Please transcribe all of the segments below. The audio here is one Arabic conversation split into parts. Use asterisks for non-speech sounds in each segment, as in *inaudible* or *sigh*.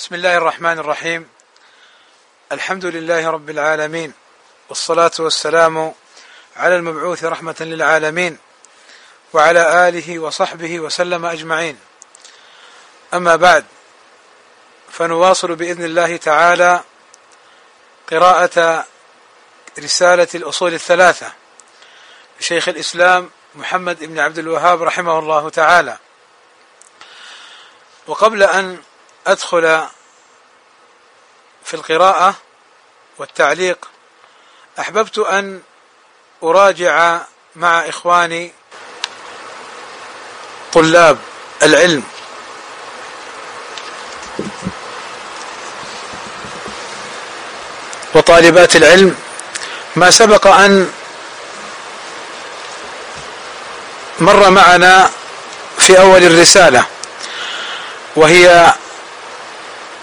بسم الله الرحمن الرحيم. الحمد لله رب العالمين والصلاة والسلام على المبعوث رحمة للعالمين وعلى آله وصحبه وسلم أجمعين. أما بعد فنواصل بإذن الله تعالى قراءة رسالة الأصول الثلاثة لشيخ الإسلام محمد بن عبد الوهاب رحمه الله تعالى. وقبل أن أدخل في القراءة والتعليق. أحببت أن أراجع مع إخواني طلاب العلم. وطالبات العلم. ما سبق أن مر معنا في أول الرسالة وهي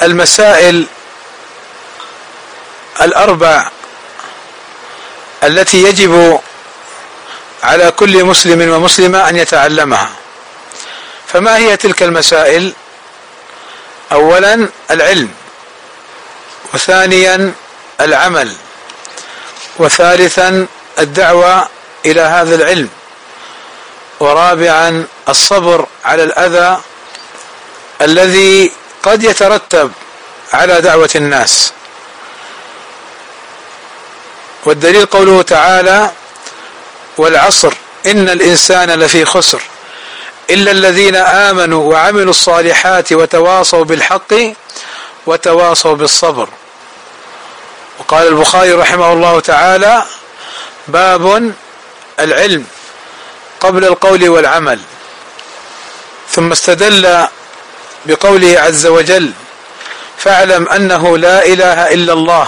المسائل الأربع التي يجب على كل مسلم ومسلمة أن يتعلمها. فما هي تلك المسائل؟ أولا العلم وثانيا العمل وثالثا الدعوة إلى هذا العلم ورابعا الصبر على الأذى الذي قد يترتب على دعوة الناس. والدليل قوله تعالى والعصر إن الإنسان لفي خسر. إلا الذين آمنوا وعملوا الصالحات وتواصوا بالحق وتواصوا بالصبر. وقال البخاري رحمه الله تعالى باب العلم قبل القول والعمل. ثم استدل بقوله عز وجل فاعلم أنه لا إله إلا الله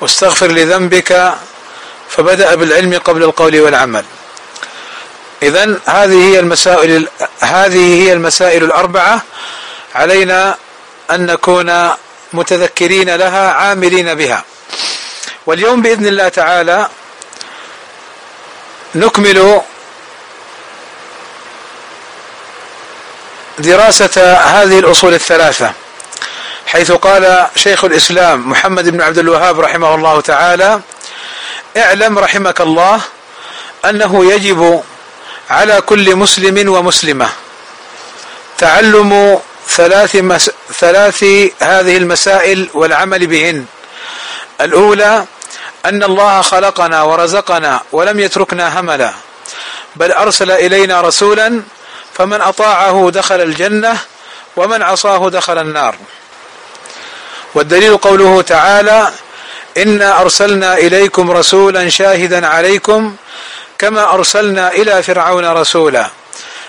واستغفر لذنبك فبدأ بالعلم قبل القول والعمل. اذا هذه هي المسائل هذه هي المسائل الأربعة. علينا أن نكون متذكرين لها عاملين بها. واليوم بإذن الله تعالى نكمل دراسة هذه الأصول الثلاثة حيث قال شيخ الإسلام محمد بن عبد الوهاب رحمه الله تعالى اعلم رحمك الله أنه يجب على كل مسلم ومسلمة تعلم ثلاث, مس... ثلاث هذه المسائل والعمل بهن. الأولى أن الله خلقنا ورزقنا ولم يتركنا هملا بل أرسل إلينا رسولا فمن أطاعه دخل الجنة ومن عصاه دخل النار. والدليل قوله تعالى إنا أرسلنا إليكم رسولا شاهدا عليكم كما أرسلنا إلى فرعون رسولا.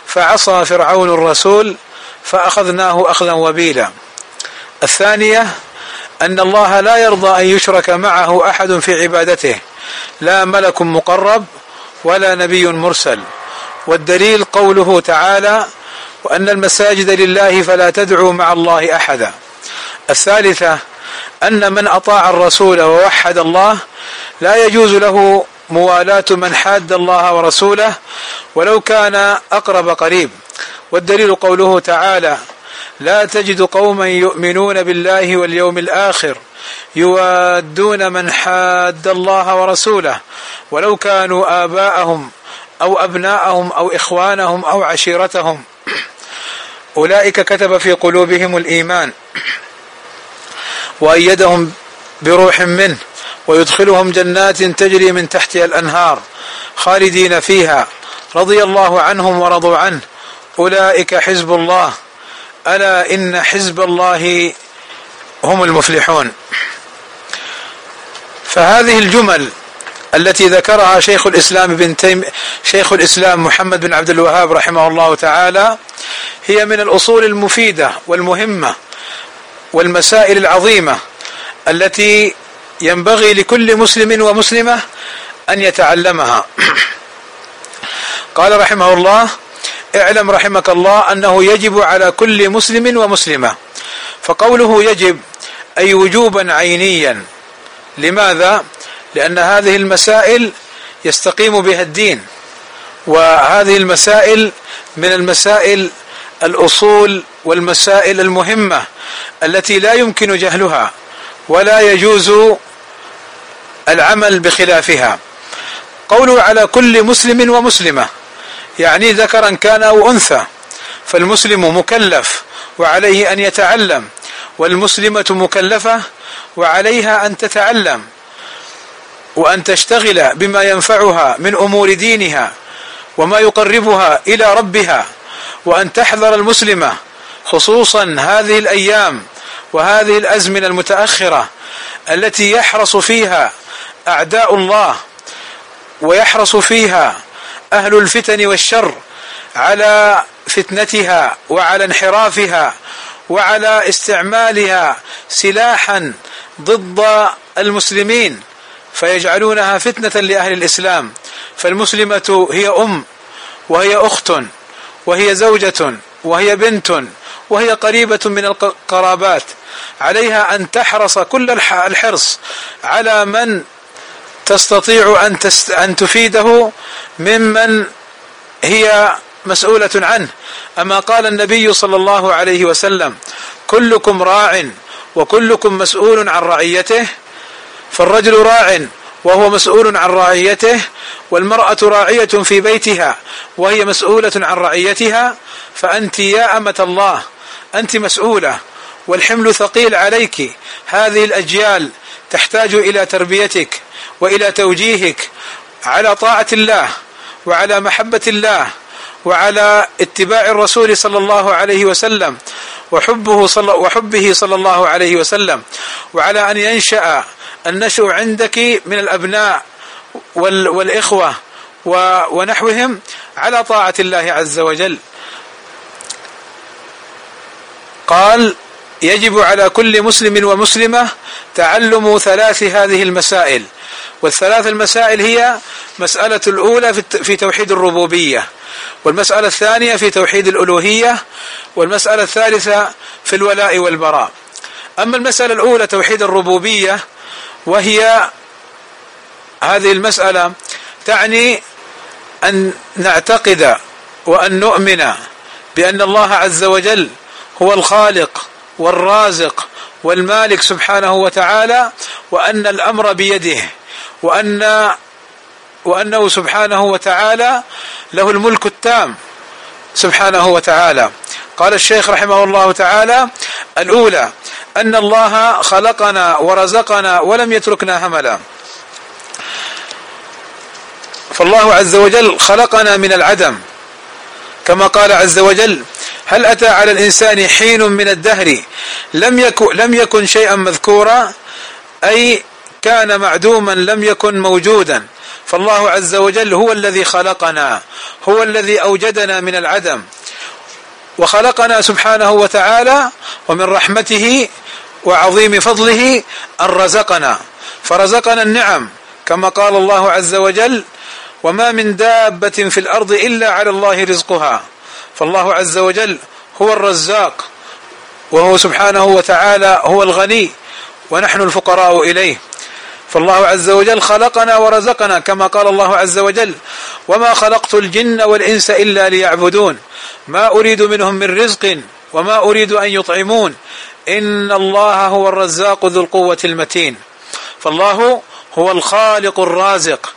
فعصى فرعون الرسول فأخذناه أخذا وبيلا. الثانية أن الله لا يرضى أن يشرك معه أحد في عبادته. لا ملك مقرب ولا نبي مرسل. والدليل قوله تعالى وأن المساجد لله فلا تدعوا مع الله أحدا. الثالثة أن من أطاع الرسول ووحد الله لا يجوز له موالاة من حاد الله ورسوله ولو كان أقرب قريب. والدليل قوله تعالى لا تجد قوما يؤمنون بالله واليوم الآخر يوادون من حاد الله ورسوله ولو كانوا آباءهم أو أبناءهم أو إخوانهم أو عشيرتهم. أولئك كتب في قلوبهم الإيمان. وأيدهم بروح منه. ويدخلهم جنات تجري من تحتها الأنهار خالدين فيها. رضي الله عنهم ورضوا عنه. أولئك حزب الله. ألا إن حزب الله هم المفلحون. فهذه الجمل التي ذكرها شيخ الإسلام بن تيم شيخ الإسلام محمد بن عبد الوهاب رحمه الله تعالى هي من الأصول المفيدة والمهمة والمسائل العظيمة التي ينبغي لكل مسلم ومسلمة أن يتعلمها قال رحمه الله اعلم رحمك الله أنه يجب على كل مسلم ومسلمة فقوله يجب أي وجوبا عينيا لماذا؟ لأن هذه المسائل يستقيم بها الدين وهذه المسائل من المسائل الأصول والمسائل المهمة التي لا يمكن جهلها ولا يجوز العمل بخلافها. قوله على كل مسلم ومسلمة يعني ذكرا كان أو أنثى فالمسلم مكلف وعليه أن يتعلم والمسلمة مكلفة وعليها أن تتعلم. وأن تشتغل بما ينفعها من أمور دينها وما يقربها إلى ربها وأن تحذر المسلمة خصوصا هذه الأيام وهذه الأزمنة المتأخرة التي يحرص فيها أعداء الله ويحرص فيها أهل الفتن والشر على فتنتها وعلى انحرافها وعلى استعمالها سلاحا ضد المسلمين. فيجعلونها فتنة لأهل الإسلام. فالمسلمة هي أم وهي أخت وهي زوجة وهي بنت وهي قريبة من القرابات. عليها أن تحرص كل الحرص على من تستطيع أن, أن تفيده ممن هي مسؤولة عنه. أما قال النبي صلى الله عليه وسلم كلكم راع وكلكم مسؤول عن رعيته فالرجل راع وهو مسؤول عن رعيته والمرأة راعية في بيتها وهي مسؤولة عن رعيتها فأنت يا أمة الله أنت مسؤولة والحمل ثقيل عليك. هذه الأجيال تحتاج إلى تربيتك وإلى توجيهك على طاعة الله وعلى محبة الله وعلى اتباع الرسول صلى الله عليه وسلم وحبه صلى وحبه صلى الله عليه وسلم وعلى أن ينشأ النشء عندك من الأبناء والإخوة ونحوهم على طاعة الله عز وجل. قال يجب على كل مسلم ومسلمة تعلم ثلاث هذه المسائل. والثلاث المسائل هي مسألة الأولى في توحيد الربوبية والمسألة الثانية في توحيد الألوهية والمسألة الثالثة في الولاء والبراء. أما المسألة الأولى توحيد الربوبية وهي هذه المسألة تعني أن نعتقد وأن نؤمن بأن الله عز وجل هو الخالق والرازق والمالك سبحانه وتعالى وأن الأمر بيده وأن وأنه سبحانه وتعالى له الملك التام سبحانه وتعالى. قال الشيخ رحمه الله تعالى الأولى أن الله خلقنا ورزقنا ولم يتركنا هملا فالله عز وجل خلقنا من العدم. كما قال عز وجل هل أتى على الإنسان حين من الدهر لم يكن, لم يكن شيئا مذكورا؟ أي كان معدوما لم يكن موجودا. فالله عز وجل هو الذي خلقنا هو الذي أوجدنا من العدم. وخلقنا سبحانه وتعالى ومن رحمته وعظيم فضله أن رزقنا. فرزقنا النعم كما قال الله عز وجل وما من دابة في الأرض إلا على الله رزقها فالله عز وجل هو الرزاق وهو سبحانه وتعالى هو الغني ونحن الفقراء إليه. فالله عز وجل خلقنا ورزقنا كما قال الله عز وجل وما خلقت الجن والإنس إلا ليعبدون ما أريد منهم من رزق وما أريد أن يطعمون إن الله هو الرزاق ذو القوة المتين فالله هو الخالق الرازق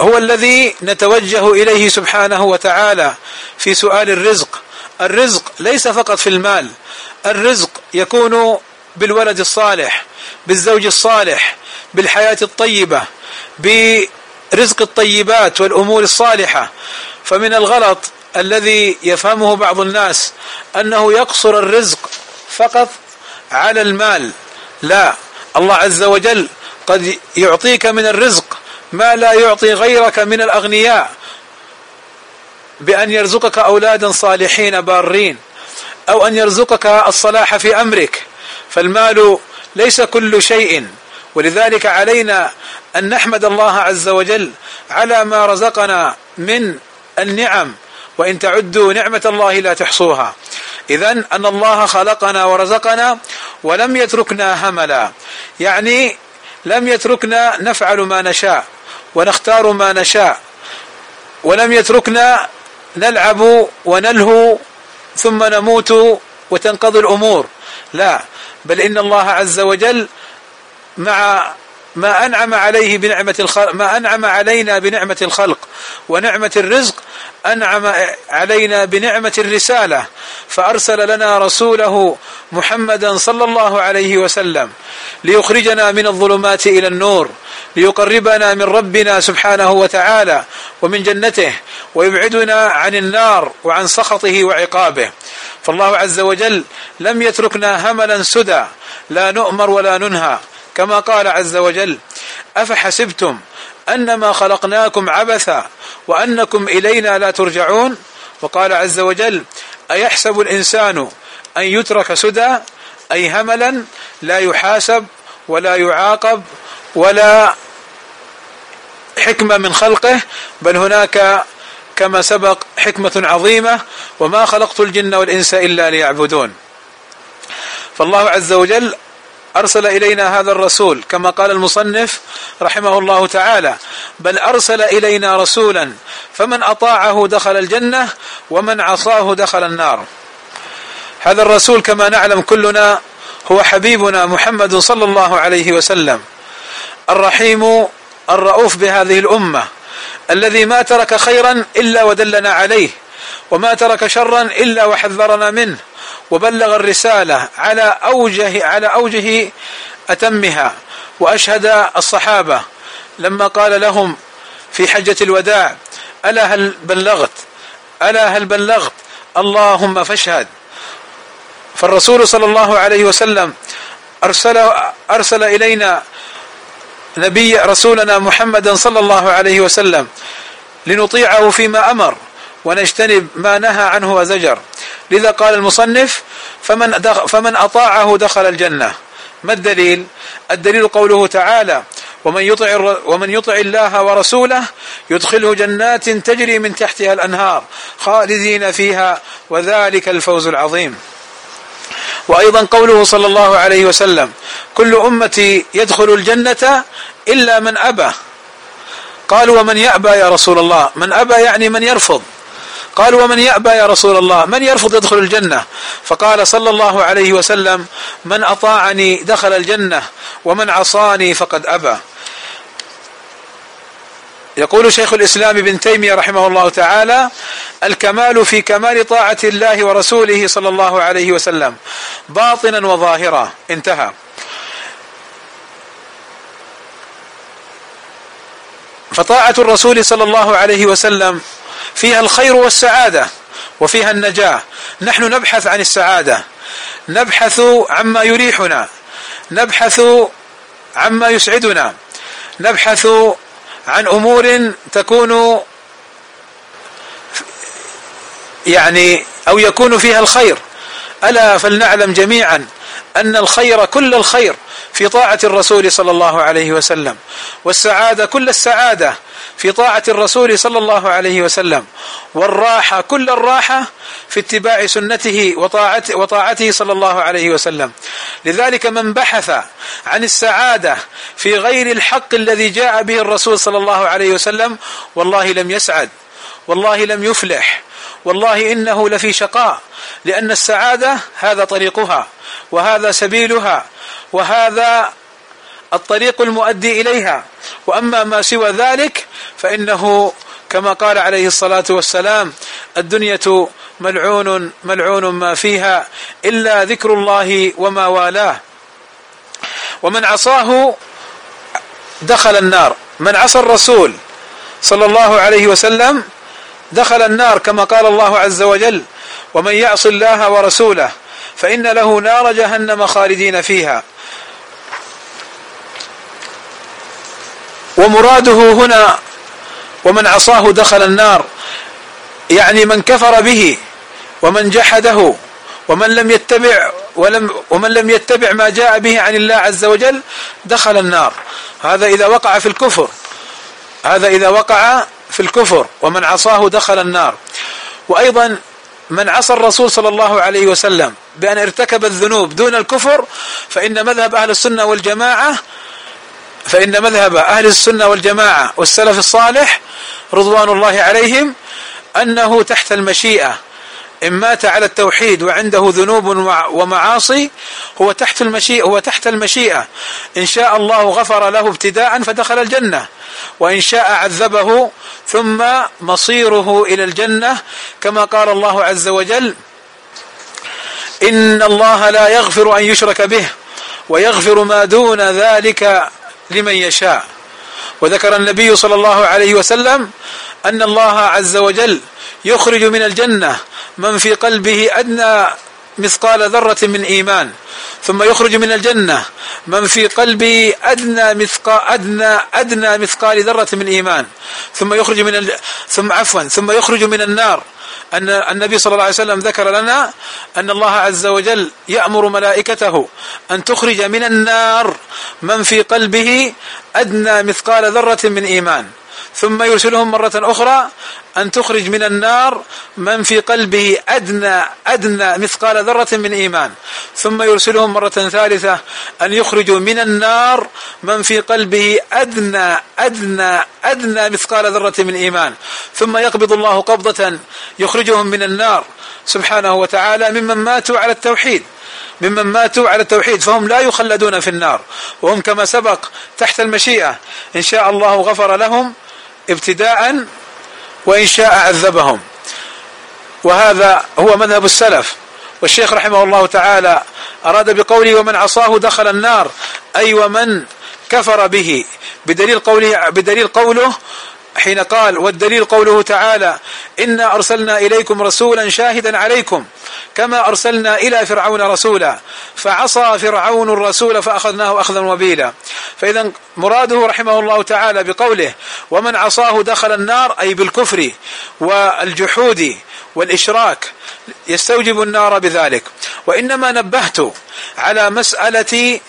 هو الذي نتوجه إليه سبحانه وتعالى في سؤال الرزق الرزق ليس فقط في المال الرزق يكون بالولد الصالح بالزوج الصالح بالحياة الطيبة برزق الطيبات والأمور الصالحة. فمن الغلط الذي يفهمه بعض الناس أنه يقصر الرزق فقط على المال. لا الله عز وجل قد يعطيك من الرزق ما لا يعطي غيرك من الأغنياء بأن يرزقك أولادا صالحين بارين أو أن يرزقك الصلاح في أمرك. فالمال ليس كل شيء. ولذلك علينا أن نحمد الله عز وجل على ما رزقنا من النعم وإن تعدوا نعمة الله لا تحصوها. إذا أن الله خلقنا ورزقنا ولم يتركنا هملا. يعني لم يتركنا نفعل ما نشاء ونختار ما نشاء ولم يتركنا نلعب ونلهو ثم نموت وتنقضي الأمور. لا بل إن الله عز وجل مع ما أنعم عليه بنعمة الخلق ما أنعم علينا بنعمة الخلق ونعمة الرزق أنعم علينا بنعمة الرسالة. فأرسل لنا رسوله محمدا صلى الله عليه وسلم ليخرجنا من الظلمات إلى النور ليقربنا من ربنا سبحانه وتعالى ومن جنته ويبعدنا عن النار وعن سخطه وعقابه. فالله عز وجل لم يتركنا هملا سدى لا نؤمر ولا ننهى. كما قال عز وجل أفحسبتم أنما خلقناكم عبثا وأنكم إلينا لا ترجعون؟ وقال عز وجل أيحسب الإنسان أن يترك سدى؟ أي هملا لا يحاسب ولا يعاقب ولا حكمة من خلقه بل هناك كما سبق حكمة عظيمة وما خلقت الجن والإنس إلا ليعبدون. فالله عز وجل أرسل إلينا هذا الرسول كما قال المصنف رحمه الله تعالى بل أرسل إلينا رسولا فمن أطاعه دخل الجنة ومن عصاه دخل النار. هذا الرسول كما نعلم كلنا هو حبيبنا محمد صلى الله عليه وسلم الرحيم الرؤوف بهذه الأمة الذي ما ترك خيرا إلا ودلنا عليه. وما ترك شرا إلا وحذرنا منه وبلغ الرسالة على أوجه على أوجه أتمها وأشهد الصحابة. لما قال لهم في حجة الوداع ألا هل بلغت؟ ألا هل بلغت؟ اللهم فاشهد. فالرسول صلى الله عليه وسلم أرسل أرسل إلينا نبي رسولنا محمدا صلى الله عليه وسلم لنطيعه فيما أمر. ونجتنب ما نهى عنه وزجر لذا قال المصنف فمن, فمن أطاعه دخل الجنة ما الدليل الدليل قوله تعالى ومن يطع ومن يطع الله ورسوله يدخله جنات تجري من تحتها الأنهار خالدين فيها وذلك الفوز العظيم. وأيضا قوله صلى الله عليه وسلم: كل أمتي يدخل الجنة إلا من أبى. قالوا ومن يأبى يا رسول الله؟ من أبى يعني من يرفض. قالوا ومن يأبى يا رسول الله؟ من يرفض يدخل الجنة؟ فقال صلى الله عليه وسلم من أطاعني دخل الجنة ومن عصاني فقد أبى. يقول شيخ الإسلام ابن تيمية رحمه الله تعالى الكمال في كمال طاعة الله ورسوله صلى الله عليه وسلم باطنا وظاهرا. انتهى. فطاعة الرسول صلى الله عليه وسلم فيها الخير والسعادة وفيها النجاة. نحن نبحث عن السعادة. نبحث عما يريحنا. نبحث عما يسعدنا. نبحث عن أمور تكون يعني أو يكون فيها الخير. ألا فلنعلم جميعا. أن الخير كل الخير في طاعة الرسول صلى الله عليه وسلم والسعادة كل السعادة في طاعة الرسول صلى الله عليه وسلم والراحة كل الراحة في اتباع سنته وطاعته, وطاعته صلى الله عليه وسلم. لذلك من بحث عن السعادة في غير الحق الذي جاء به الرسول صلى الله عليه وسلم والله لم يسعد والله لم يفلح والله إنه لفي شقاء لأن السعادة هذا طريقها وهذا سبيلها وهذا الطريق المؤدي إليها. وأما ما سوى ذلك فإنه كما قال عليه الصلاة والسلام الدنيا ملعون ملعون ما فيها إلا ذكر الله وما والاه. ومن عصاه دخل النار. من عصى الرسول صلى الله عليه وسلم دخل النار كما قال الله عز وجل ومن يعص الله ورسوله فإن له نار جهنم خالدين فيها. ومراده هنا ومن عصاه دخل النار. يعني من كفر به ومن جحده ومن لم يتبع ولم ومن لم يتبع ما جاء به عن الله عز وجل دخل النار. هذا إذا وقع في الكفر. هذا إذا وقع في الكفر ومن عصاه دخل النار. وأيضا من عصى الرسول صلى الله عليه وسلم بأن ارتكب الذنوب دون الكفر فإن مذهب أهل السنة والجماعة فإن مذهب أهل السنة والجماعة والسلف الصالح رضوان الله عليهم أنه تحت المشيئة إن مات على التوحيد وعنده ذنوب ومعاصي هو تحت المشيئة هو تحت المشيئة. إن شاء الله غفر له ابتداء فدخل الجنة. وإن شاء عذبه ثم مصيره إلى الجنة. كما قال الله عز وجل إن الله لا يغفر أن يشرك به ويغفر ما دون ذلك لمن يشاء. وذكر النبي صلى الله عليه وسلم أن الله عز وجل يخرج من الجنة من في قلبه أدنى مثقال ذرة من إيمان ثم يخرج من الجنة من في قلبه أدنى مثقال أدنى أدنى مثقال ذرة من إيمان ثم يخرج من ال... ثم عفوا ثم يخرج من النار. أن النبي صلى الله عليه وسلم ذكر لنا أن الله عز وجل يأمر ملائكته أن تخرج من النار من في قلبه أدنى مثقال ذرة من إيمان. ثم يرسلهم مرة أخرى أن تخرج من النار من في قلبه أدنى أدنى مثقال ذرة من إيمان. ثم يرسلهم مرة ثالثة أن يخرجوا من النار من في قلبه أدنى أدنى أدنى مثقال ذرة من إيمان. ثم يقبض الله قبضة يخرجهم من النار. سبحانه وتعالى ممن ماتوا على التوحيد. ممن ماتوا على التوحيد فهم لا يخلدون في النار. وهم كما سبق تحت المشيئة. إن شاء الله غفر لهم ابتداء وإن شاء عذبهم. وهذا هو مذهب السلف. والشيخ رحمه الله تعالى أراد بقوله ومن عصاه دخل النار أي ومن كفر به بدليل قوله بدليل قوله حين قال والدليل قوله تعالى إنا أرسلنا إليكم رسولا شاهدا عليكم كما أرسلنا إلى فرعون رسولا فعصى فرعون الرسول فأخذناه أخذا وبيلا. فإذا مراده رحمه الله تعالى بقوله ومن عصاه دخل النار أي بالكفر والجحود والإشراك يستوجب النار بذلك. وإنما نبهت على مسألة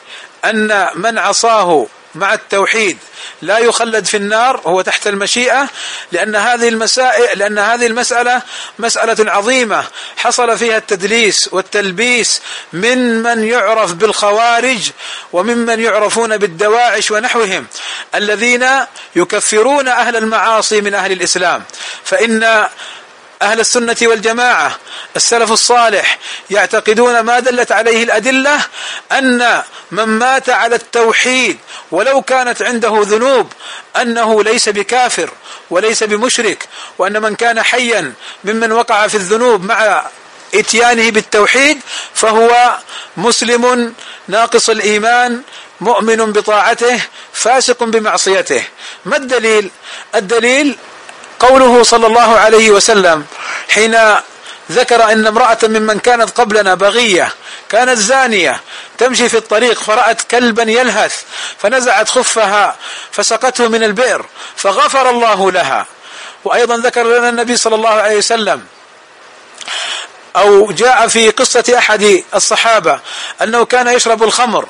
أن من عصاه مع التوحيد. لا يخلد في النار هو تحت المشيئة لأن هذه المسائل لأن هذه المسألة مسألة عظيمة. حصل فيها التدليس والتلبيس من من يعرف بالخوارج وممن يعرفون بالدواعش ونحوهم. الذين يكفرون أهل المعاصي من أهل الإسلام. فإن أهل السنة والجماعة السلف الصالح يعتقدون ما دلت عليه الأدلة أن من مات على التوحيد ولو كانت عنده ذنوب أنه ليس بكافر وليس بمشرك وأن من كان حيا ممن وقع في الذنوب مع إتيانه بالتوحيد فهو مسلم ناقص الإيمان مؤمن بطاعته فاسق بمعصيته. ما الدليل؟ الدليل قوله صلى الله عليه وسلم حين ذكر أن امرأة ممن كانت قبلنا بغية كانت زانية تمشي في الطريق فرأت كلبا يلهث فنزعت خفها فسقته من البئر فغفر الله لها. وأيضا ذكر لنا النبي صلى الله عليه وسلم أو جاء في قصة أحد الصحابة أنه كان يشرب الخمر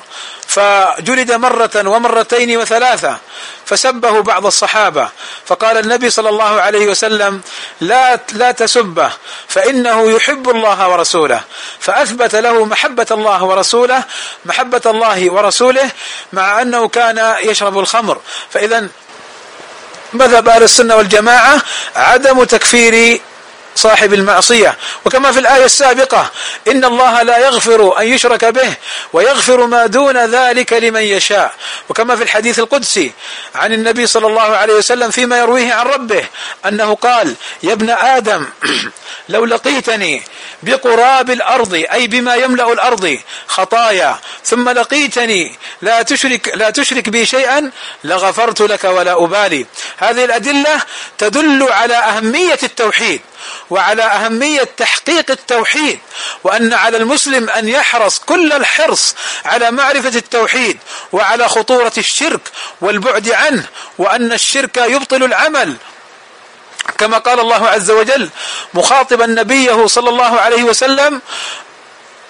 فجلد مرة ومرتين وثلاثة فسبه بعض الصحابة فقال النبي صلى الله عليه وسلم لا لا تسبه فإنه يحب الله ورسوله. فأثبت له محبة الله ورسوله محبة الله ورسوله مع أنه كان يشرب الخمر. فإذا مذهب أهل السنة والجماعة عدم تكفير صاحب المعصية. وكما في الآية السابقة إن الله لا يغفر أن يشرك به ويغفر ما دون ذلك لمن يشاء. وكما في الحديث القدسي عن النبي صلى الله عليه وسلم فيما يرويه عن ربه أنه قال يا ابن آدم *clears throat* لو لقيتني بقراب الأرض أي بما يملأ الأرض خطايا ثم لقيتني لا تشرك لا تشرك بي شيئا لغفرت لك ولا أبالي. هذه الأدلة تدل على أهمية التوحيد. وعلى أهمية تحقيق التوحيد وأن على المسلم أن يحرص كل الحرص على معرفة التوحيد وعلى خطورة الشرك والبعد عنه وأن الشرك يبطل العمل. كما قال الله عز وجل مخاطبا نبيه صلى الله عليه وسلم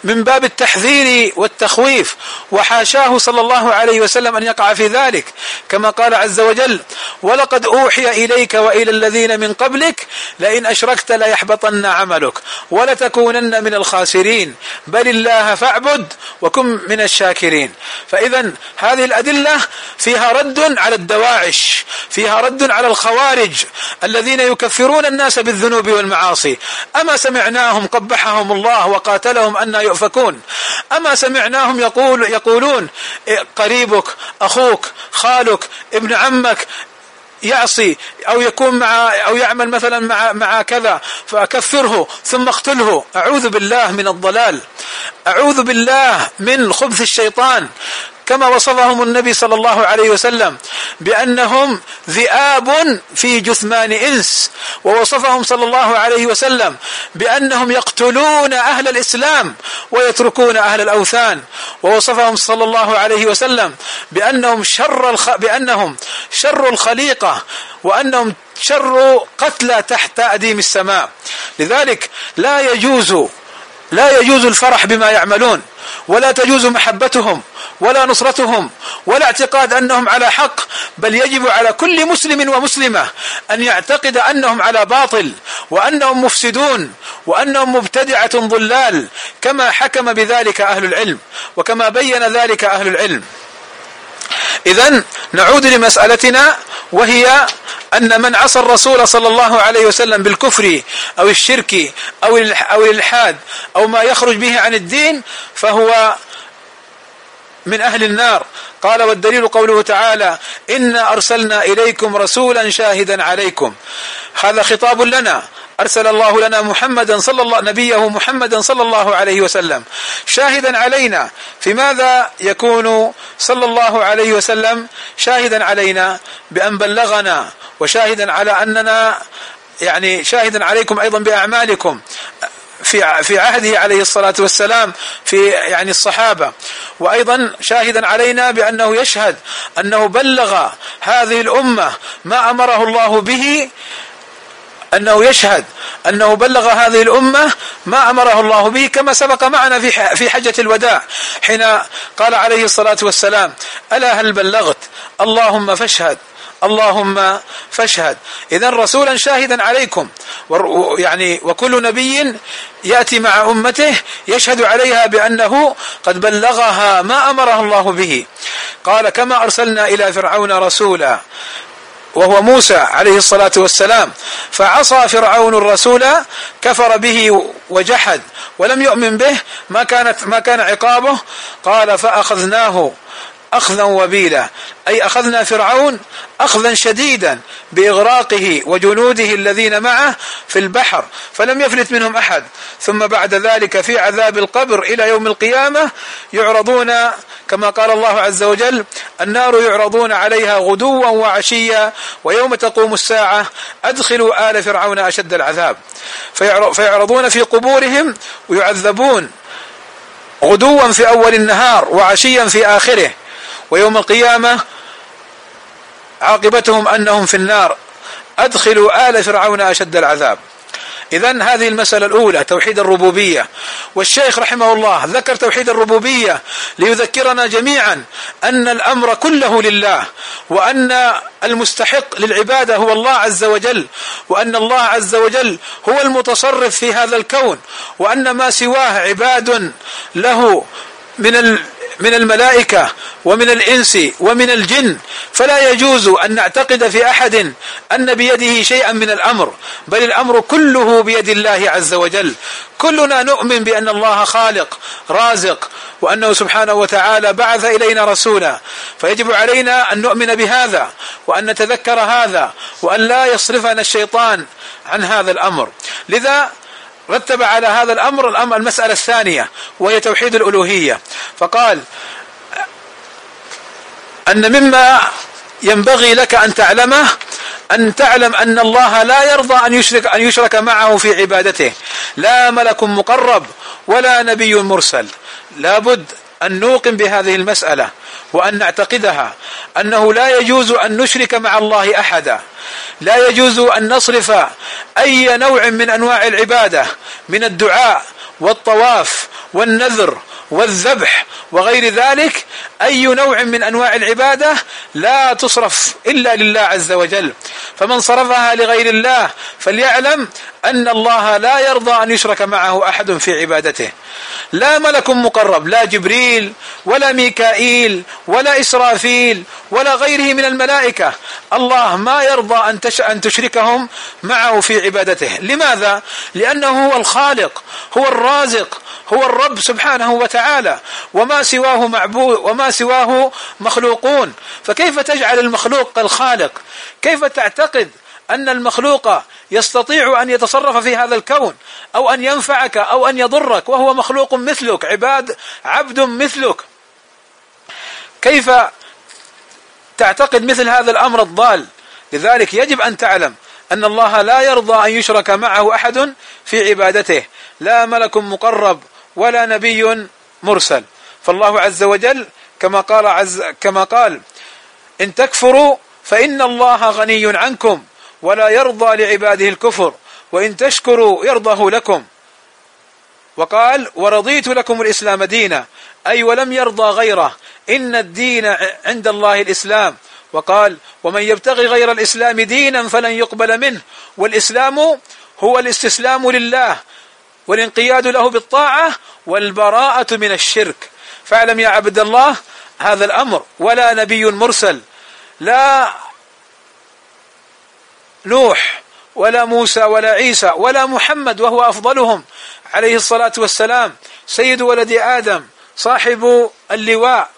من باب التحذير والتخويف. وحاشاه صلى الله عليه وسلم أن يقع في ذلك. كما قال عز وجل ولقد أوحي إليك وإلى الذين من قبلك لئن أشركت ليحبطن عملك ولتكونن من الخاسرين. بل الله فاعبد وكن من الشاكرين. فإذا هذه الأدلة فيها رد على الدواعش فيها رد على الخوارج الذين يكفرون الناس بالذنوب والمعاصي. أما سمعناهم قبحهم الله وقاتلهم أن يؤفكون أما سمعناهم يقول يقولون قريبك أخوك خالك ابن عمك يعصي أو يكون مع أو يعمل مثلا مع مع كذا فأكفره ثم اقتله. أعوذ بالله من الضلال. أعوذ بالله من خبث الشيطان. كما وصفهم النبي صلى الله عليه وسلم بأنهم ذئاب في جثمان إنس ووصفهم صلى الله عليه وسلم بأنهم يقتلون أهل الإسلام ويتركون أهل الأوثان ووصفهم صلى الله عليه وسلم بأنهم شر الخ... بأنهم شر الخليقة وأنهم شر قتلى تحت أديم السماء. لذلك لا يجوز لا يجوز الفرح بما يعملون ولا تجوز محبتهم ولا نصرتهم ولا اعتقاد أنهم على حق بل يجب على كل مسلم ومسلمة أن يعتقد أنهم على باطل وأنهم مفسدون وأنهم مبتدعة ضلال كما حكم بذلك أهل العلم وكما بين ذلك أهل العلم. اذا نعود لمسألتنا وهي أن من عصى الرسول صلى الله عليه وسلم بالكفر أو الشرك أو أو الإلحاد أو ما يخرج به عن الدين فهو من أهل النار. قال والدليل قوله تعالى إنا أرسلنا إليكم رسولا شاهدا عليكم. هذا خطاب لنا. أرسل الله لنا محمدا صلى الله نبيه محمدا صلى الله عليه وسلم. شاهدا علينا. في ماذا يكون صلى الله عليه وسلم شاهدا علينا؟ بأن بلغنا. وشاهدا على أننا يعني شاهدا عليكم أيضا بأعمالكم. في في عهده عليه الصلاة والسلام في يعني الصحابة. وأيضا شاهدا علينا بأنه يشهد أنه بلغ هذه الأمة ما أمره الله به أنه يشهد أنه بلغ هذه الأمة ما أمره الله به كما سبق معنا في في حجة الوداع حين قال عليه الصلاة والسلام ألا هل بلغت؟ اللهم فاشهد. اللهم فاشهد. إذا رسولا شاهدا عليكم. يعني وكل نبي يأتي مع أمته يشهد عليها بأنه قد بلغها ما أمره الله به. قال كما أرسلنا إلى فرعون رسولا وهو موسى عليه الصلاة والسلام فعصى فرعون الرسول كفر به وجحد ولم يؤمن به ما كانت ما كان عقابه. قال فأخذناه أخذا وبيلا. أي أخذنا فرعون أخذا شديدا بإغراقه وجنوده الذين معه في البحر فلم يفلت منهم أحد. ثم بعد ذلك في عذاب القبر إلى يوم القيامة يعرضون كما قال الله عز وجل النار يعرضون عليها غدوا وعشيا ويوم تقوم الساعة أدخلوا آل فرعون أشد العذاب. فيعرضون في قبورهم ويعذبون غدوا في أول النهار وعشيا في آخره. ويوم القيامة عاقبتهم أنهم في النار. أدخلوا آل فرعون أشد العذاب. إذا هذه المسألة الأولى توحيد الربوبية. والشيخ رحمه الله ذكر توحيد الربوبية ليذكرنا جميعا أن الأمر كله لله وأن المستحق للعبادة هو الله عز وجل وأن الله عز وجل هو المتصرف في هذا الكون وأن ما سواه عباد له من من الملائكة ومن الإنس ومن الجن فلا يجوز أن نعتقد في أحد أن بيده شيئا من الأمر بل الأمر كله بيد الله عز وجل. كلنا نؤمن بأن الله خالق رازق وأنه سبحانه وتعالى بعث إلينا رسولا. فيجب علينا أن نؤمن بهذا وأن نتذكر هذا وأن لا يصرفنا الشيطان عن هذا الأمر. لذا رتب على هذا الأمر المسألة الثانية وهي توحيد الألوهية. فقال أن مما ينبغي لك أن تعلمه أن تعلم أن الله لا يرضى أن يشرك أن يشرك معه في عبادته. لا ملك مقرب ولا نبي مرسل. لابد أن نوقن بهذه المسألة وأن نعتقدها أنه لا يجوز أن نشرك مع الله أحدا. لا يجوز أن نصرف أي نوع من أنواع العبادة من الدعاء والطواف والنذر والذبح وغير ذلك. أي نوع من أنواع العبادة لا تصرف إلا لله عز وجل. فمن صرفها لغير الله فليعلم أن الله لا يرضى أن يشرك معه أحد في عبادته. لا ملك مقرب لا جبريل ولا ميكائيل ولا إسرافيل ولا غيره من الملائكة. الله ما يرضى أن أن تشركهم معه في عبادته. لماذا؟ لأنه هو الخالق هو الرازق هو الرب سبحانه وتعالى. وما سواه معبود وما سواه مخلوقون. فكيف تجعل المخلوق كالخالق كيف تعتقد أن المخلوق يستطيع أن يتصرف في هذا الكون؟ أو أن ينفعك أو أن يضرك وهو مخلوق مثلك عباد عبد مثلك. كيف تعتقد مثل هذا الأمر الضال؟ لذلك يجب أن تعلم أن الله لا يرضى أن يشرك معه أحد في عبادته. لا ملك مقرب ولا نبي مرسل. فالله عز وجل كما قال عز كما قال إن تكفروا فإن الله غني عنكم ولا يرضى لعباده الكفر وإن تشكروا يرضه لكم. وقال ورضيت لكم الإسلام دينا أي ولم يرضى غيره إن الدين عند الله الإسلام. وقال ومن يبتغي غير الإسلام دينا فلن يقبل منه. والإسلام هو الاستسلام لله والانقياد له بالطاعة والبراءة من الشرك. فاعلم يا عبد الله هذا الأمر ولا نبي مرسل. لا نوح ولا موسى ولا عيسى ولا محمد وهو أفضلهم. عليه الصلاة والسلام. سيد ولد آدم صاحب اللواء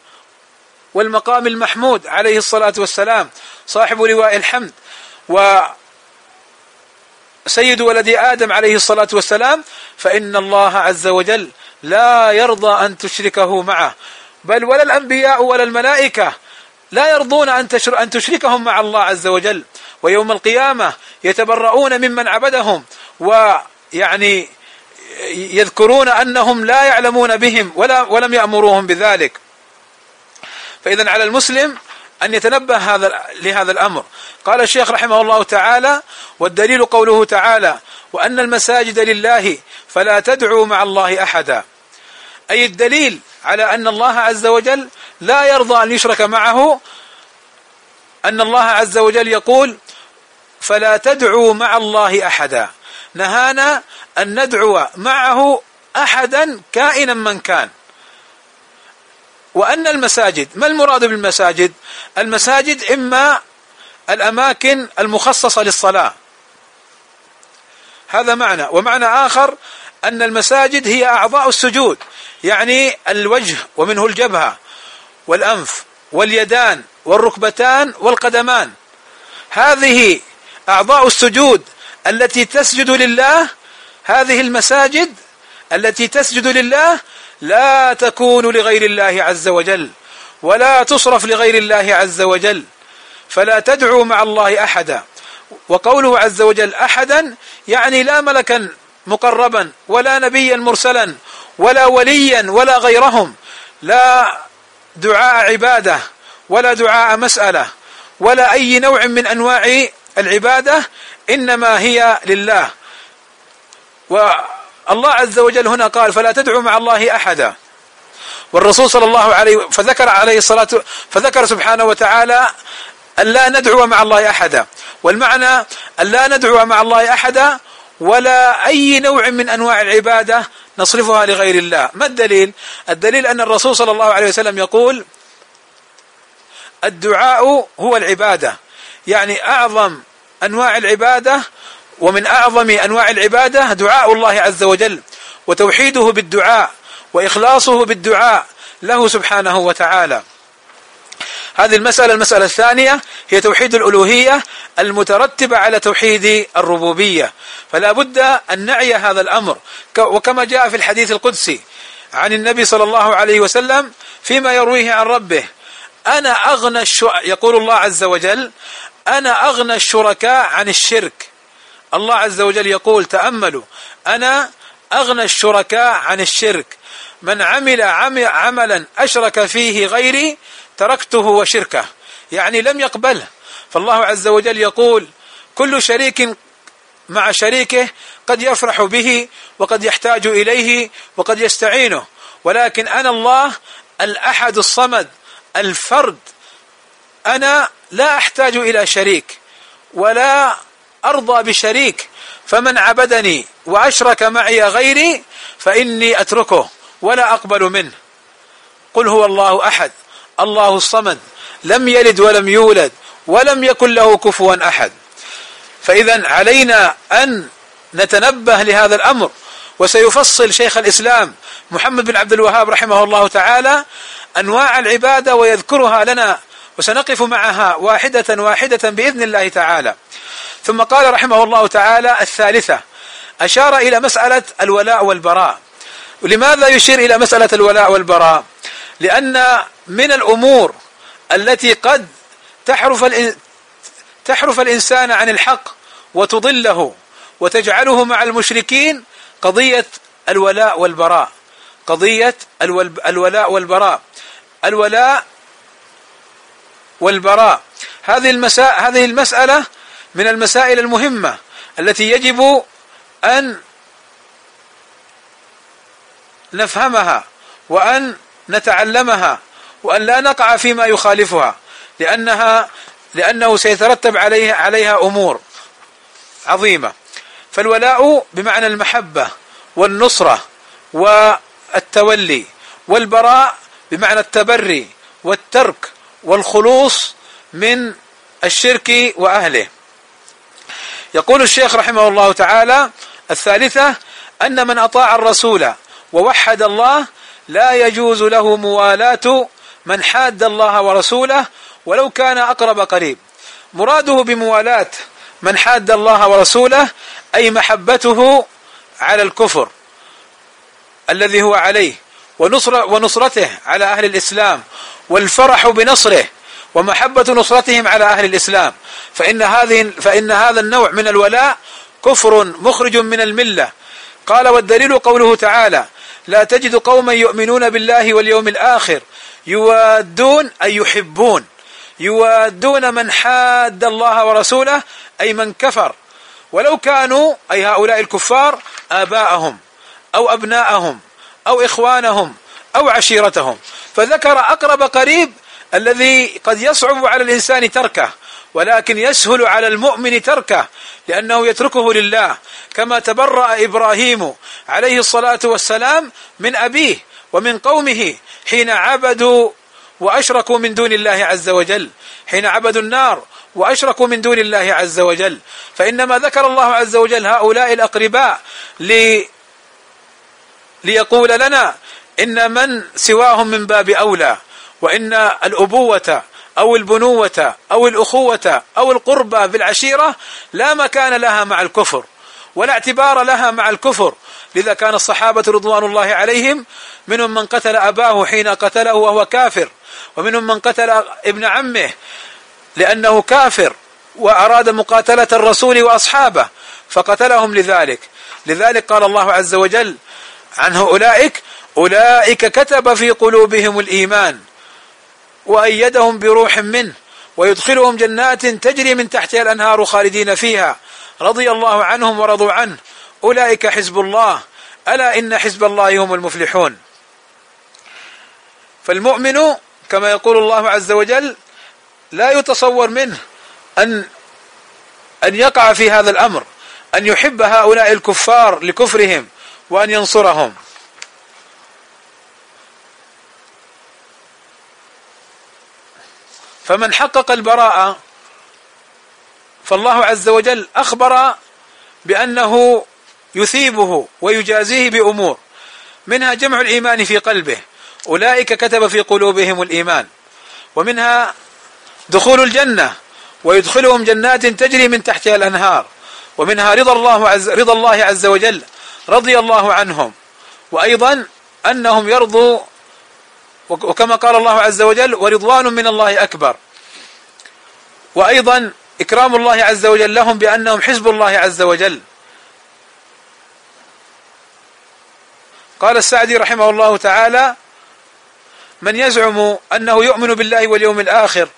والمقام المحمود. عليه الصلاة والسلام. صاحب لواء الحمد. و سيد ولد آدم عليه الصلاة والسلام. فإن الله عز وجل لا يرضى أن تشركه معه. بل ولا الأنبياء ولا الملائكة. لا يرضون أن, أن تشركهم مع الله عز وجل. ويوم القيامة يتبرؤون ممن عبدهم ويعني يذكرون أنهم لا يعلمون بهم ولا ولم يأمروهم بذلك. فإذا على المسلم أن يتنبه هذا لهذا الأمر. قال الشيخ رحمه الله تعالى والدليل قوله تعالى وأن المساجد لله فلا تدعوا مع الله أحدا. أي الدليل على أن الله عز وجل لا يرضى أن يشرك معه. أن الله عز وجل يقول فلا تدعوا مع الله أحدا. نهانا أن ندعو معه أحدا كائنا من كان. وأن المساجد ما المراد بالمساجد؟ المساجد إما الأماكن المخصصة للصلاة. هذا معنى. ومعنى آخر أن المساجد هي أعضاء السجود يعني الوجه ومنه الجبهة والأنف واليدان والركبتان والقدمان. هذه أعضاء السجود التي تسجد لله هذه المساجد التي تسجد لله لا تكون لغير الله عز وجل ولا تصرف لغير الله عز وجل فلا تدعوا مع الله أحدا. وقوله عز وجل أحدا يعني لا ملكا مقربا ولا نبيا مرسلا ولا وليا ولا غيرهم. لا دعاء عبادة ولا دعاء مسألة ولا أي نوع من أنواع العبادة إنما هي لله. والله عز وجل هنا قال فلا تدعوا مع الله أحدا. والرسول صلى الله عليه فذكر عليه الصلاة فذكر سبحانه وتعالى أن لا ندعو مع الله أحدا. والمعنى أن لا ندعو مع الله أحدا ولا أي نوع من أنواع العبادة نصرفها لغير الله. ما الدليل؟ الدليل أن الرسول صلى الله عليه وسلم يقول الدعاء هو العبادة. يعني أعظم أنواع العبادة ومن أعظم أنواع العبادة دعاء الله عز وجل وتوحيده بالدعاء وإخلاصه بالدعاء له سبحانه وتعالى. هذه المسألة المسألة الثانية هي توحيد الألوهية المترتبة على توحيد الربوبية. فلا بد أن نعي هذا الأمر. وكما جاء في الحديث القدسي عن النبي صلى الله عليه وسلم فيما يرويه عن ربه أنا أغنى يقول الله عز وجل أنا أغنى الشركاء عن الشرك. الله عز وجل يقول تأملوا أنا أغنى الشركاء عن الشرك. من عمل عملا أشرك فيه غيري تركته وشركه يعني لم يقبله. فالله عز وجل يقول كل شريك مع شريكه قد يفرح به وقد يحتاج إليه وقد يستعينه ولكن أنا الله الأحد الصمد الفرد أنا لا أحتاج إلى شريك ولا أرضى بشريك فمن عبدني وأشرك معي غيري فإني أتركه ولا أقبل منه. قل هو الله أحد. الله الصمد لم يلد ولم يولد ولم يكن له كفوا أحد. فاذا علينا أن نتنبه لهذا الأمر. وسيفصل شيخ الإسلام محمد بن عبد الوهاب رحمه الله تعالى أنواع العبادة ويذكرها لنا وسنقف معها واحدة واحدة بإذن الله تعالى. ثم قال رحمه الله تعالى الثالثة أشار إلى مسألة الولاء والبراء. ولماذا يشير إلى مسألة الولاء والبراء؟ لأن من الأمور التي قد تحرف تحرف الإنسان عن الحق وتضله وتجعله مع المشركين قضية الولاء والبراء. قضية الولاء والبراء. الولاء والبراء. هذه المساء هذه المسألة من المسائل المهمة التي يجب أن نفهمها وأن نتعلمها وأن لا نقع فيما يخالفها لانها لأنه سيترتب عليها عليها أمور عظيمة. فالولاء بمعنى المحبة والنصرة والتولي والبراء بمعنى التبري والترك والخلوص من الشرك وأهله. يقول الشيخ رحمه الله تعالى الثالثة أن من أطاع الرسول ووحد الله لا يجوز له موالاة من حاد الله ورسوله ولو كان أقرب قريب. مراده بموالاة من حاد الله ورسوله أي محبته على الكفر الذي هو عليه ونصر ونصرته على أهل الإسلام والفرح بنصره ومحبة نصرتهم على أهل الإسلام. فإن هذه فإن هذا النوع من الولاء كفر مخرج من الملة. قال والدليل قوله تعالى لا تجد قوما يؤمنون بالله واليوم الآخر. يوادون أي يحبون. يوادون من حاد الله ورسوله أي من كفر. ولو كانوا أي هؤلاء الكفار آباءهم أو أبناءهم أو إخوانهم أو عشيرتهم. فذكر أقرب قريب الذي قد يصعب على الإنسان تركه ولكن يسهل على المؤمن تركه لأنه يتركه لله. كما تبرأ إبراهيم عليه الصلاة والسلام من أبيه ومن قومه حين عبدوا وأشركوا من دون الله عز وجل. حين عبدوا النار وأشركوا من دون الله عز وجل. فإنما ذكر الله عز وجل هؤلاء الأقرباء لي ليقول لنا إن من سواهم من باب أولى وإن الأبوة أو البنوة أو الأخوة أو القربى بالعشيرة لا مكان لها مع الكفر ولا اعتبار لها مع الكفر. لذا كان الصحابة رضوان الله عليهم منهم من قتل أباه حين قتله وهو كافر ومنهم من قتل ابن عمه لأنه كافر وأراد مقاتلة الرسول وأصحابه فقتلهم لذلك. لذلك قال الله عز وجل عنه أولئك أولئك كتب في قلوبهم الإيمان وأيدهم بروح منه ويدخلهم جنات تجري من تحتها الأنهار خالدين فيها. رضي الله عنهم ورضوا عنه. أولئك حزب الله. ألا إن حزب الله هم المفلحون. فالمؤمن كما يقول الله عز وجل لا يتصور منه أن أن يقع في هذا الأمر أن يحب هؤلاء الكفار لكفرهم وأن ينصرهم. فمن حقق البراءة فالله عز وجل أخبر بأنه يثيبه ويجازيه بأمور منها جمع الإيمان في قلبه أولئك كتب في قلوبهم الإيمان ومنها دخول الجنة ويدخلهم جنات تجري من تحتها الأنهار ومنها رضا الله عز رضا الله عز وجل رضي الله عنهم وأيضا أنهم يرضوا وكما قال الله عز وجل ورضوان من الله أكبر. وأيضا إكرام الله عز وجل لهم بأنهم حزب الله عز وجل. قال السعدي رحمه الله تعالى من يزعم أنه يؤمن بالله واليوم الآخر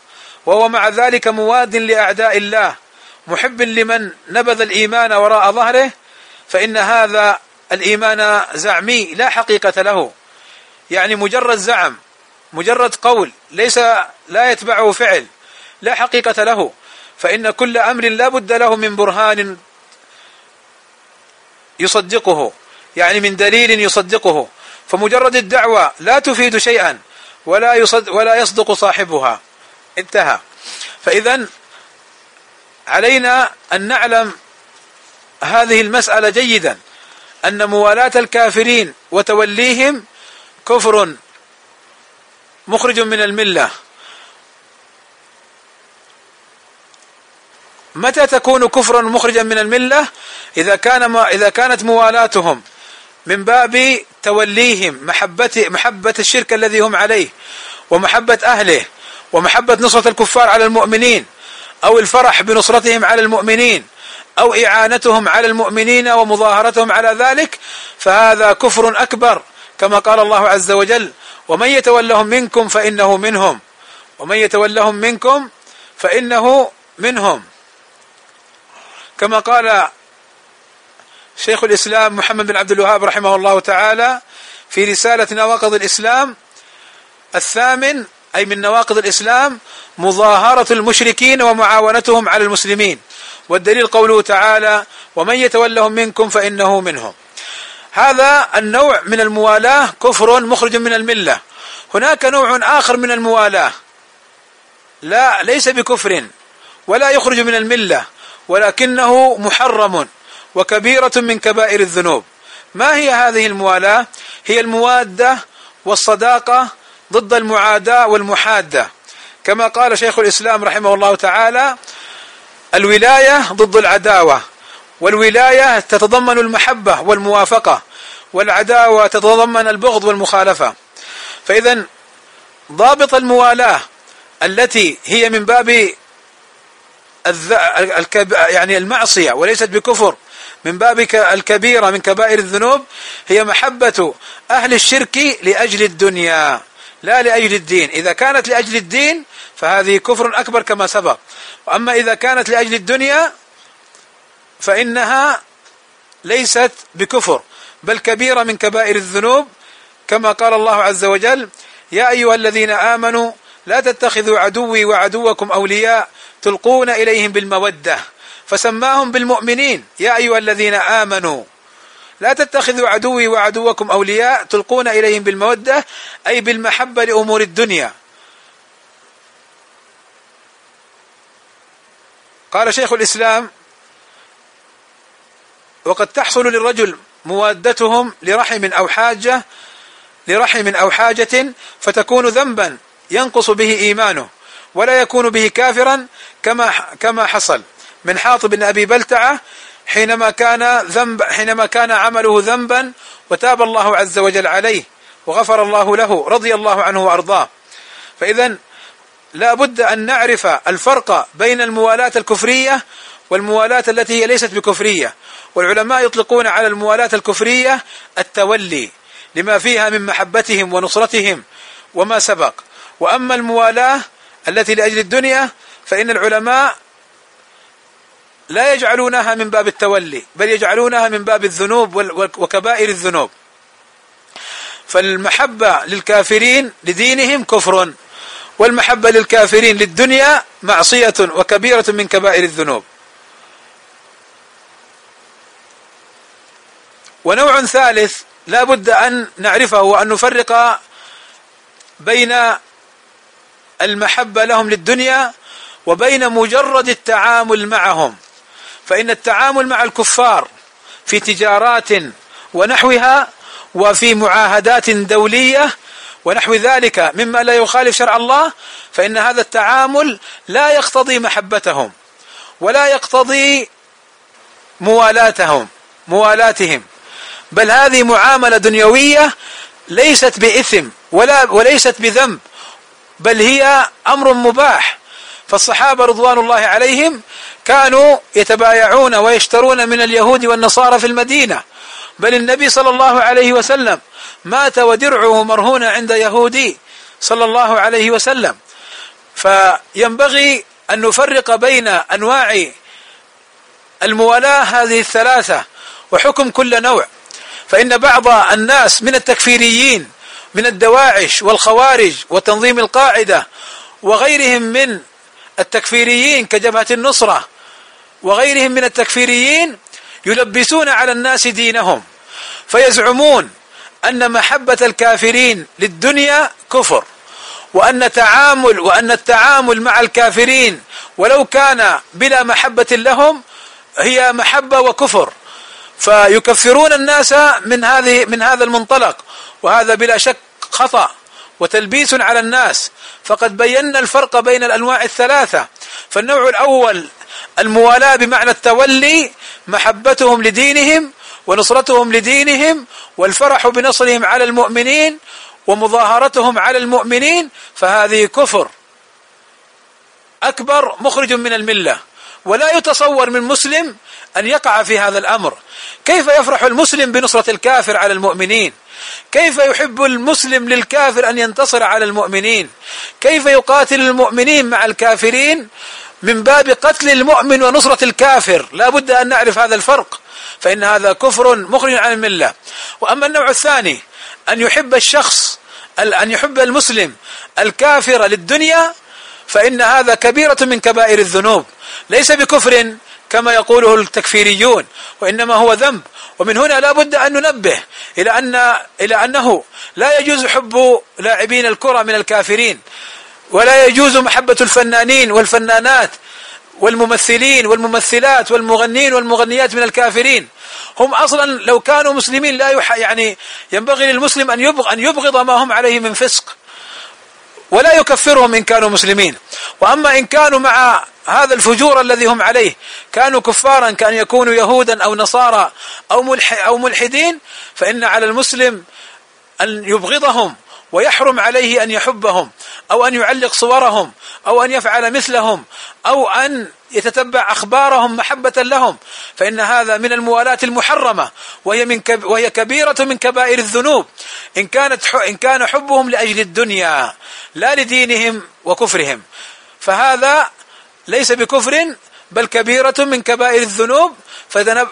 وهو مع ذلك مواد لأعداء الله محب لمن نبذ الإيمان وراء ظهره فإن هذا الإيمان زعمي لا حقيقة له. يعني مجرد زعم مجرد قول ليس لا يتبعه فعل لا حقيقة له. فإن كل أمر لا بد له من برهان يصدقه يعني من دليل يصدقه. فمجرد الدعوة لا تفيد شيئا ولا يصد ولا يصدق صاحبها. انتهى. فإذا علينا أن نعلم هذه المسألة جيدا أن موالاة الكافرين وتوليهم كفر مخرج من الملة. متى تكون كفرا مخرجا من الملة؟ إذا كان ما إذا كانت موالاتهم من باب توليهم محبة محبة الشرك الذي هم عليه ومحبة أهله ومحبة نصرة الكفار على المؤمنين أو الفرح بنصرتهم على المؤمنين أو إعانتهم على المؤمنين ومظاهرتهم على ذلك فهذا كفر أكبر. كما قال الله عز وجل ومن يتولهم منكم فإنه منهم ومن يتولهم منكم فإنه منهم. كما قال شيخ الإسلام محمد بن عبد الوهاب رحمه الله تعالى في رسالة نواقض الإسلام الثامن أي من نواقض الإسلام مظاهرة المشركين ومعاونتهم على المسلمين. والدليل قوله تعالى ومن يتولهم منكم فإنه منهم. هذا النوع من الموالاة كفر مخرج من الملة. هناك نوع آخر من الموالاة. لا ليس بكفر ولا يخرج من الملة ولكنه محرم وكبيرة من كبائر الذنوب. ما هي هذه الموالاة؟ هي الموادة والصداقة ضد المعاداة والمحادة. كما قال شيخ الإسلام رحمه الله تعالى الولاية ضد العداوة والولاية تتضمن المحبة والموافقة. والعداوة تتضمن البغض والمخالفة. فإذا ضابط الموالاة التي هي من باب يعني المعصية وليست بكفر من باب الكبيرة من كبائر الذنوب هي محبة أهل الشرك لأجل الدنيا لا لأجل الدين. إذا كانت لأجل الدين فهذه كفر أكبر كما سبق. وأما إذا كانت لأجل الدنيا فإنها ليست بكفر. بل كبيرة من كبائر الذنوب كما قال الله عز وجل يا أيها الذين آمنوا لا تتخذوا عدوي وعدوكم أولياء تلقون إليهم بالمودة فسماهم بالمؤمنين. يا أيها الذين آمنوا لا تتخذوا عدوي وعدوكم أولياء تلقون إليهم بالمودة أي بالمحبة لأمور الدنيا. قال شيخ الإسلام وقد تحصل للرجل موادتهم لرحم أو حاجة لرحم أو حاجة فتكون ذنبا ينقص به إيمانه ولا يكون به كافرا كما كما حصل. من حاطب بن أبي بلتعة حينما كان ذنب حينما كان عمله ذنبا وتاب الله عز وجل عليه وغفر الله له رضي الله عنه وأرضاه. فاذا لا بد أن نعرف الفرق بين الموالاة الكفرية والموالاة التي هي ليست بكفرية. والعلماء يطلقون على الموالاة الكفرية التولي لما فيها من محبتهم ونصرتهم وما سبق. وأما الموالاة التي لأجل الدنيا فإن العلماء لا يجعلونها من باب التولي بل يجعلونها من باب الذنوب وكبائر الذنوب. فالمحبة للكافرين لدينهم كفر والمحبة للكافرين للدنيا معصية وكبيرة من كبائر الذنوب. ونوع ثالث لا بد أن نعرفه وأن نفرق بين المحبة لهم للدنيا وبين مجرد التعامل معهم. فإن التعامل مع الكفار في تجارات ونحوها وفي معاهدات دولية ونحو ذلك مما لا يخالف شرع الله فإن هذا التعامل لا يقتضي محبتهم ولا يقتضي موالاتهم موالاتهم. بل هذه معاملة دنيوية ليست بإثم ولا وليست بذنب بل هي أمر مباح. فالصحابة رضوان الله عليهم كانوا يتبايعون ويشترون من اليهود والنصارى في المدينة. بل النبي صلى الله عليه وسلم مات ودرعه مرهون عند يهودي صلى الله عليه وسلم. فينبغي أن نفرق بين أنواع الموالاة هذه الثلاثة وحكم كل نوع. فإن بعض الناس من التكفيريين من الدواعش والخوارج وتنظيم القاعدة وغيرهم من التكفيريين كجبهة النصرة وغيرهم من التكفيريين يلبسون على الناس دينهم فيزعمون أن محبة الكافرين للدنيا كفر وأن تعامل وأن التعامل مع الكافرين ولو كان بلا محبة لهم هي محبة وكفر. فيكفرون الناس من هذه من هذا المنطلق. وهذا بلا شك خطأ وتلبيس على الناس. فقد بينا الفرق بين الأنواع الثلاثة. فالنوع الأول الموالاة بمعنى التولي محبتهم لدينهم ونصرتهم لدينهم والفرح بنصرهم على المؤمنين ومظاهرتهم على المؤمنين فهذه كفر. أكبر مخرج من الملة. ولا يتصور من مسلم أن يقع في هذا الأمر. كيف يفرح المسلم بنصرة الكافر على المؤمنين؟ كيف يحب المسلم للكافر أن ينتصر على المؤمنين؟ كيف يقاتل المؤمنين مع الكافرين من باب قتل المؤمن ونصرة الكافر؟ لا بد أن نعرف هذا الفرق فإن هذا كفر مخرج عن الملة. وأما النوع الثاني أن يحب الشخص أن يحب المسلم الكافر للدنيا فإن هذا كبيرة من كبائر الذنوب. ليس بكفر كما يقوله التكفيريون وإنما هو ذنب. ومن هنا لا بد أن ننبه إلى أن إلى أنه لا يجوز حب لاعبين الكرة من الكافرين ولا يجوز محبة الفنانين والفنانات والممثلين والممثلات والمغنين والمغنيات من الكافرين. هم أصلا لو كانوا مسلمين لا يح يعني ينبغي للمسلم أن يبغ أن يبغض ما هم عليه من فسق ولا يكفرهم إن كانوا مسلمين. وأما إن كانوا مع هذا الفجور الذي هم عليه كانوا كفارا كان يكونوا يهودا أو نصارى أو ملح أو ملحدين فإن على المسلم أن يبغضهم ويحرم عليه أن يحبهم أو أن يعلق صورهم أو أن يفعل مثلهم أو أن يتتبع أخبارهم محبة لهم فإن هذا من الموالاة المحرمة وهي من كب وهي كبيرة من كبائر الذنوب. إن كانت إن كان حبهم لأجل الدنيا لا لدينهم وكفرهم. فهذا ليس بكفر بل كبيرة من كبائر الذنوب.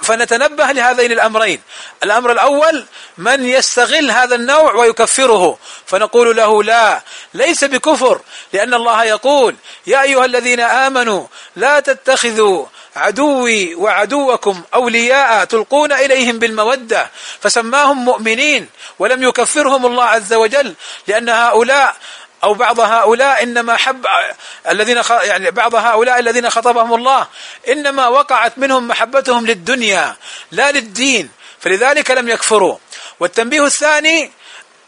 فنتنبه لهذين الأمرين. الأمر الأول من يستغل هذا النوع ويكفره. فنقول له لا ليس بكفر لأن الله يقول يا أيها الذين آمنوا لا تتخذوا عدوي وعدوكم أولياء تلقون إليهم بالمودة. فسماهم مؤمنين ولم يكفرهم الله عز وجل لأن هؤلاء أو بعض هؤلاء إنما حب الذين خ... يعني بعض هؤلاء الذين خطبهم الله إنما وقعت منهم محبتهم للدنيا لا للدين فلذلك لم يكفروا. والتنبيه الثاني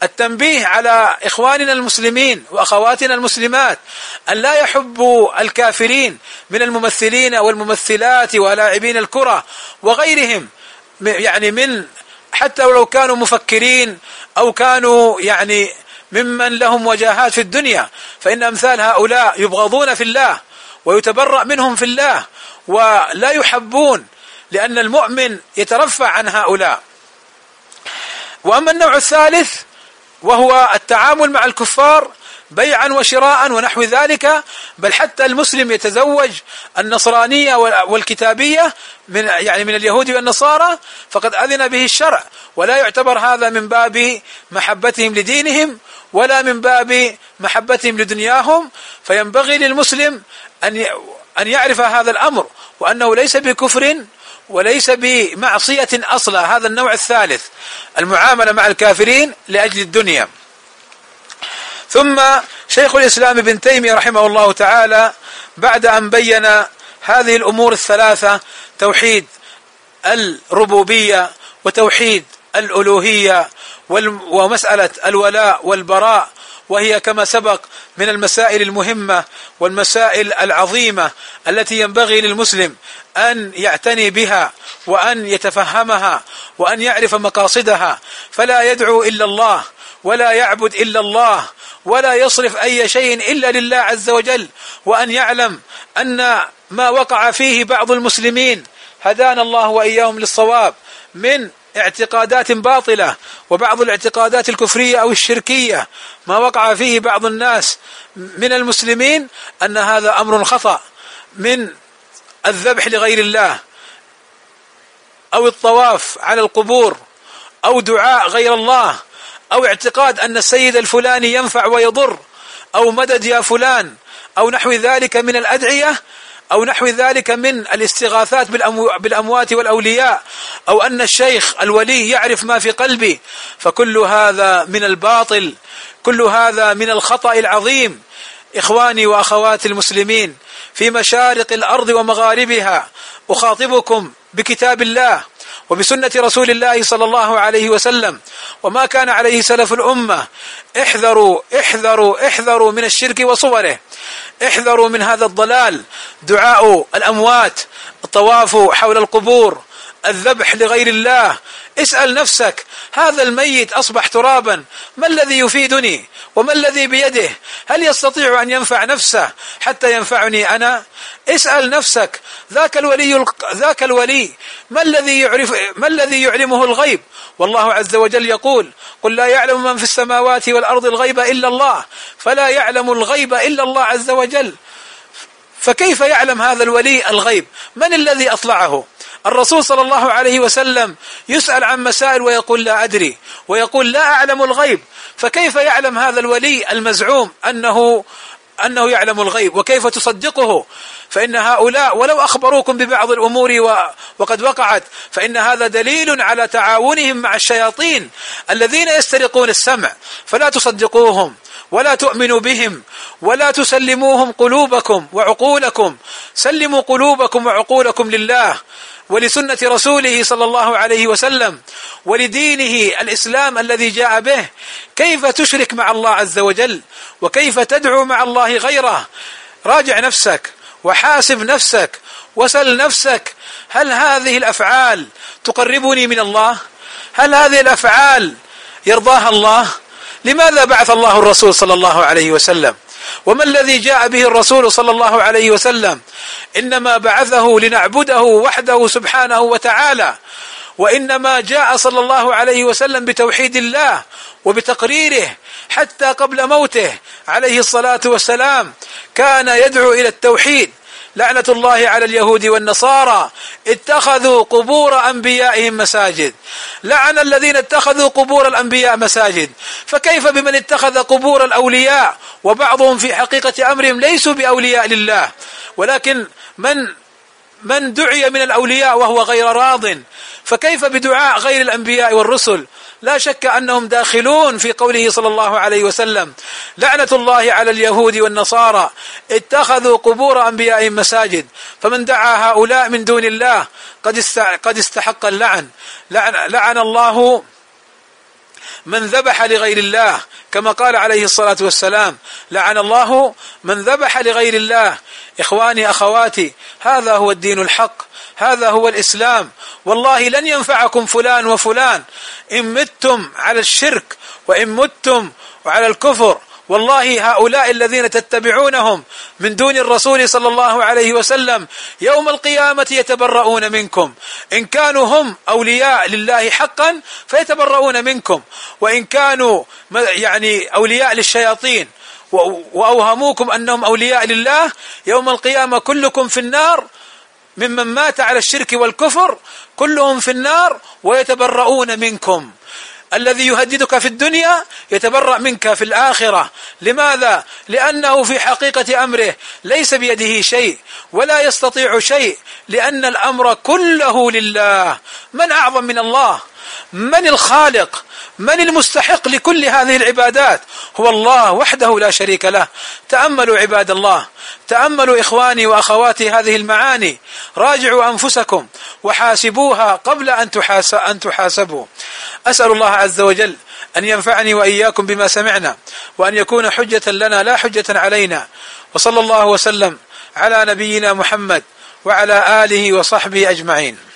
التنبيه على إخواننا المسلمين وأخواتنا المسلمات أن لا يحبوا الكافرين من الممثلين والممثلات ولاعبين الكرة وغيرهم يعني من حتى ولو كانوا مفكرين أو كانوا يعني ممن لهم وجاهات في الدنيا فإن أمثال هؤلاء يبغضون في الله ويتبرأ منهم في الله ولا يحبون لأن المؤمن يترفع عن هؤلاء. وأما النوع الثالث وهو التعامل مع الكفار بيعا وشراء ونحو ذلك بل حتى المسلم يتزوج النصرانية والكتابية من يعني من اليهود والنصارى فقد أذن به الشرع ولا يعتبر هذا من باب محبتهم لدينهم ولا من باب محبتهم لدنياهم فينبغي للمسلم أن أن يعرف هذا الأمر وأنه ليس بكفر وليس بمعصية أصلا هذا النوع الثالث المعاملة مع الكافرين لأجل الدنيا. ثم شيخ الإسلام ابن تيمية رحمه الله تعالى بعد أن بين هذه الأمور الثلاثة توحيد الربوبية وتوحيد الألوهية ومسألة الولاء والبراء وهي كما سبق من المسائل المهمة والمسائل العظيمة التي ينبغي للمسلم أن يعتني بها وأن يتفهمها وأن يعرف مقاصدها. فلا يدعو إلا الله ولا يعبد إلا الله ولا يصرف أي شيء إلا لله عز وجل وأن يعلم أن ما وقع فيه بعض المسلمين هدانا الله وإياهم للصواب من اعتقادات باطلة وبعض الاعتقادات الكفرية أو الشركية. ما وقع فيه بعض الناس من المسلمين أن هذا أمر خطأ من الذبح لغير الله أو الطواف على القبور أو دعاء غير الله أو اعتقاد أن السيد الفلاني ينفع ويضر أو مدد يا فلان أو نحو ذلك من الأدعية. أو نحو ذلك من الاستغاثات بالأموات والأولياء أو أن الشيخ الولي يعرف ما في قلبي فكل هذا من الباطل كل هذا من الخطأ العظيم إخواني وأخواتي المسلمين في مشارق الأرض ومغاربها أخاطبكم بكتاب الله وبسنة رسول الله صلى الله عليه وسلم. وما كان عليه سلف الأمة. احذروا احذروا احذروا من الشرك وصوره. احذروا من هذا الضلال. دعاء الأموات. الطواف حول القبور. الذبح لغير الله. اسأل نفسك هذا الميت أصبح ترابا. ما الذي يفيدني؟ وما الذي بيده؟ هل يستطيع أن ينفع نفسه حتى ينفعني أنا؟ اسأل نفسك ذاك الولي ذاك الولي ما الذي يعرف ما الذي يعلمه الغيب؟ والله عز وجل يقول قل لا يعلم من في السماوات والأرض الغيب إلا الله فلا يعلم الغيب إلا الله عز وجل. فكيف يعلم هذا الولي الغيب؟ من الذي أطلعه؟ الرسول صلى الله عليه وسلم يسأل عن مسائل ويقول لا أدري ويقول لا أعلم الغيب. فكيف يعلم هذا الولي المزعوم أنه أنه يعلم الغيب؟ وكيف تصدقه؟ فإن هؤلاء ولو أخبروكم ببعض الأمور وقد وقعت فإن هذا دليل على تعاونهم مع الشياطين الذين يسترقون السمع. فلا تصدقوهم ولا تؤمنوا بهم ولا تسلموهم قلوبكم وعقولكم. سلموا قلوبكم وعقولكم لله. ولسنة رسوله صلى الله عليه وسلم ولدينه الإسلام الذي جاء به كيف تشرك مع الله عز وجل؟ وكيف تدعو مع الله غيره؟ راجع نفسك وحاسب نفسك وسل نفسك هل هذه الأفعال تقربني من الله؟ هل هذه الأفعال يرضاها الله؟ لماذا بعث الله الرسول صلى الله عليه وسلم؟ وما الذي جاء به الرسول صلى الله عليه وسلم؟ إنما بعثه لنعبده وحده سبحانه وتعالى. وإنما جاء صلى الله عليه وسلم بتوحيد الله وبتقريره حتى قبل موته عليه الصلاة والسلام. كان يدعو إلى التوحيد. لعنة الله على اليهود والنصارى. اتخذوا قبور أنبيائهم مساجد. لعن الذين اتخذوا قبور الأنبياء مساجد. فكيف بمن اتخذ قبور الأولياء؟ وبعضهم في حقيقة أمرهم ليسوا بأولياء لله. ولكن من من دعي من الأولياء وهو غير راض فكيف بدعاء غير الأنبياء والرسل؟ لا شك أنهم داخلون في قوله صلى الله عليه وسلم لعنة الله على اليهود والنصارى اتخذوا قبور انبيائهم مساجد فمن دعا هؤلاء من دون الله قد قد استحق اللعن لعن, لعن الله من ذبح لغير الله كما قال عليه الصلاة والسلام لعن الله من ذبح لغير الله. إخواني أخواتي هذا هو الدين الحق هذا هو الإسلام. والله لن ينفعكم فلان وفلان. إن متم على الشرك وإن متم على الكفر والله هؤلاء الذين تتبعونهم من دون الرسول صلى الله عليه وسلم يوم القيامة يتبرؤون منكم. إن كانوا هم أولياء لله حقا فيتبرؤون منكم. وإن كانوا يعني أولياء للشياطين وأوهموكم أنهم أولياء لله يوم القيامة كلكم في النار. ممن مات على الشرك والكفر كلهم في النار ويتبرؤون منكم. الذي يهددك في الدنيا يتبرأ منك في الآخرة. لماذا؟ لأنه في حقيقة أمره ليس بيده شيء ولا يستطيع شيء لأن الأمر كله لله. من أعظم من الله؟ من الخالق؟ من المستحق لكل هذه العبادات؟ هو الله وحده لا شريك له. تأملوا عباد الله. تأملوا إخواني وأخواتي هذه المعاني. راجعوا أنفسكم وحاسبوها قبل أن, تحاس أن تحاسبوا. أسأل الله عز وجل أن ينفعني وإياكم بما سمعنا وأن يكون حجة لنا لا حجة علينا. وصلى الله وسلم على نبينا محمد وعلى آله وصحبه أجمعين.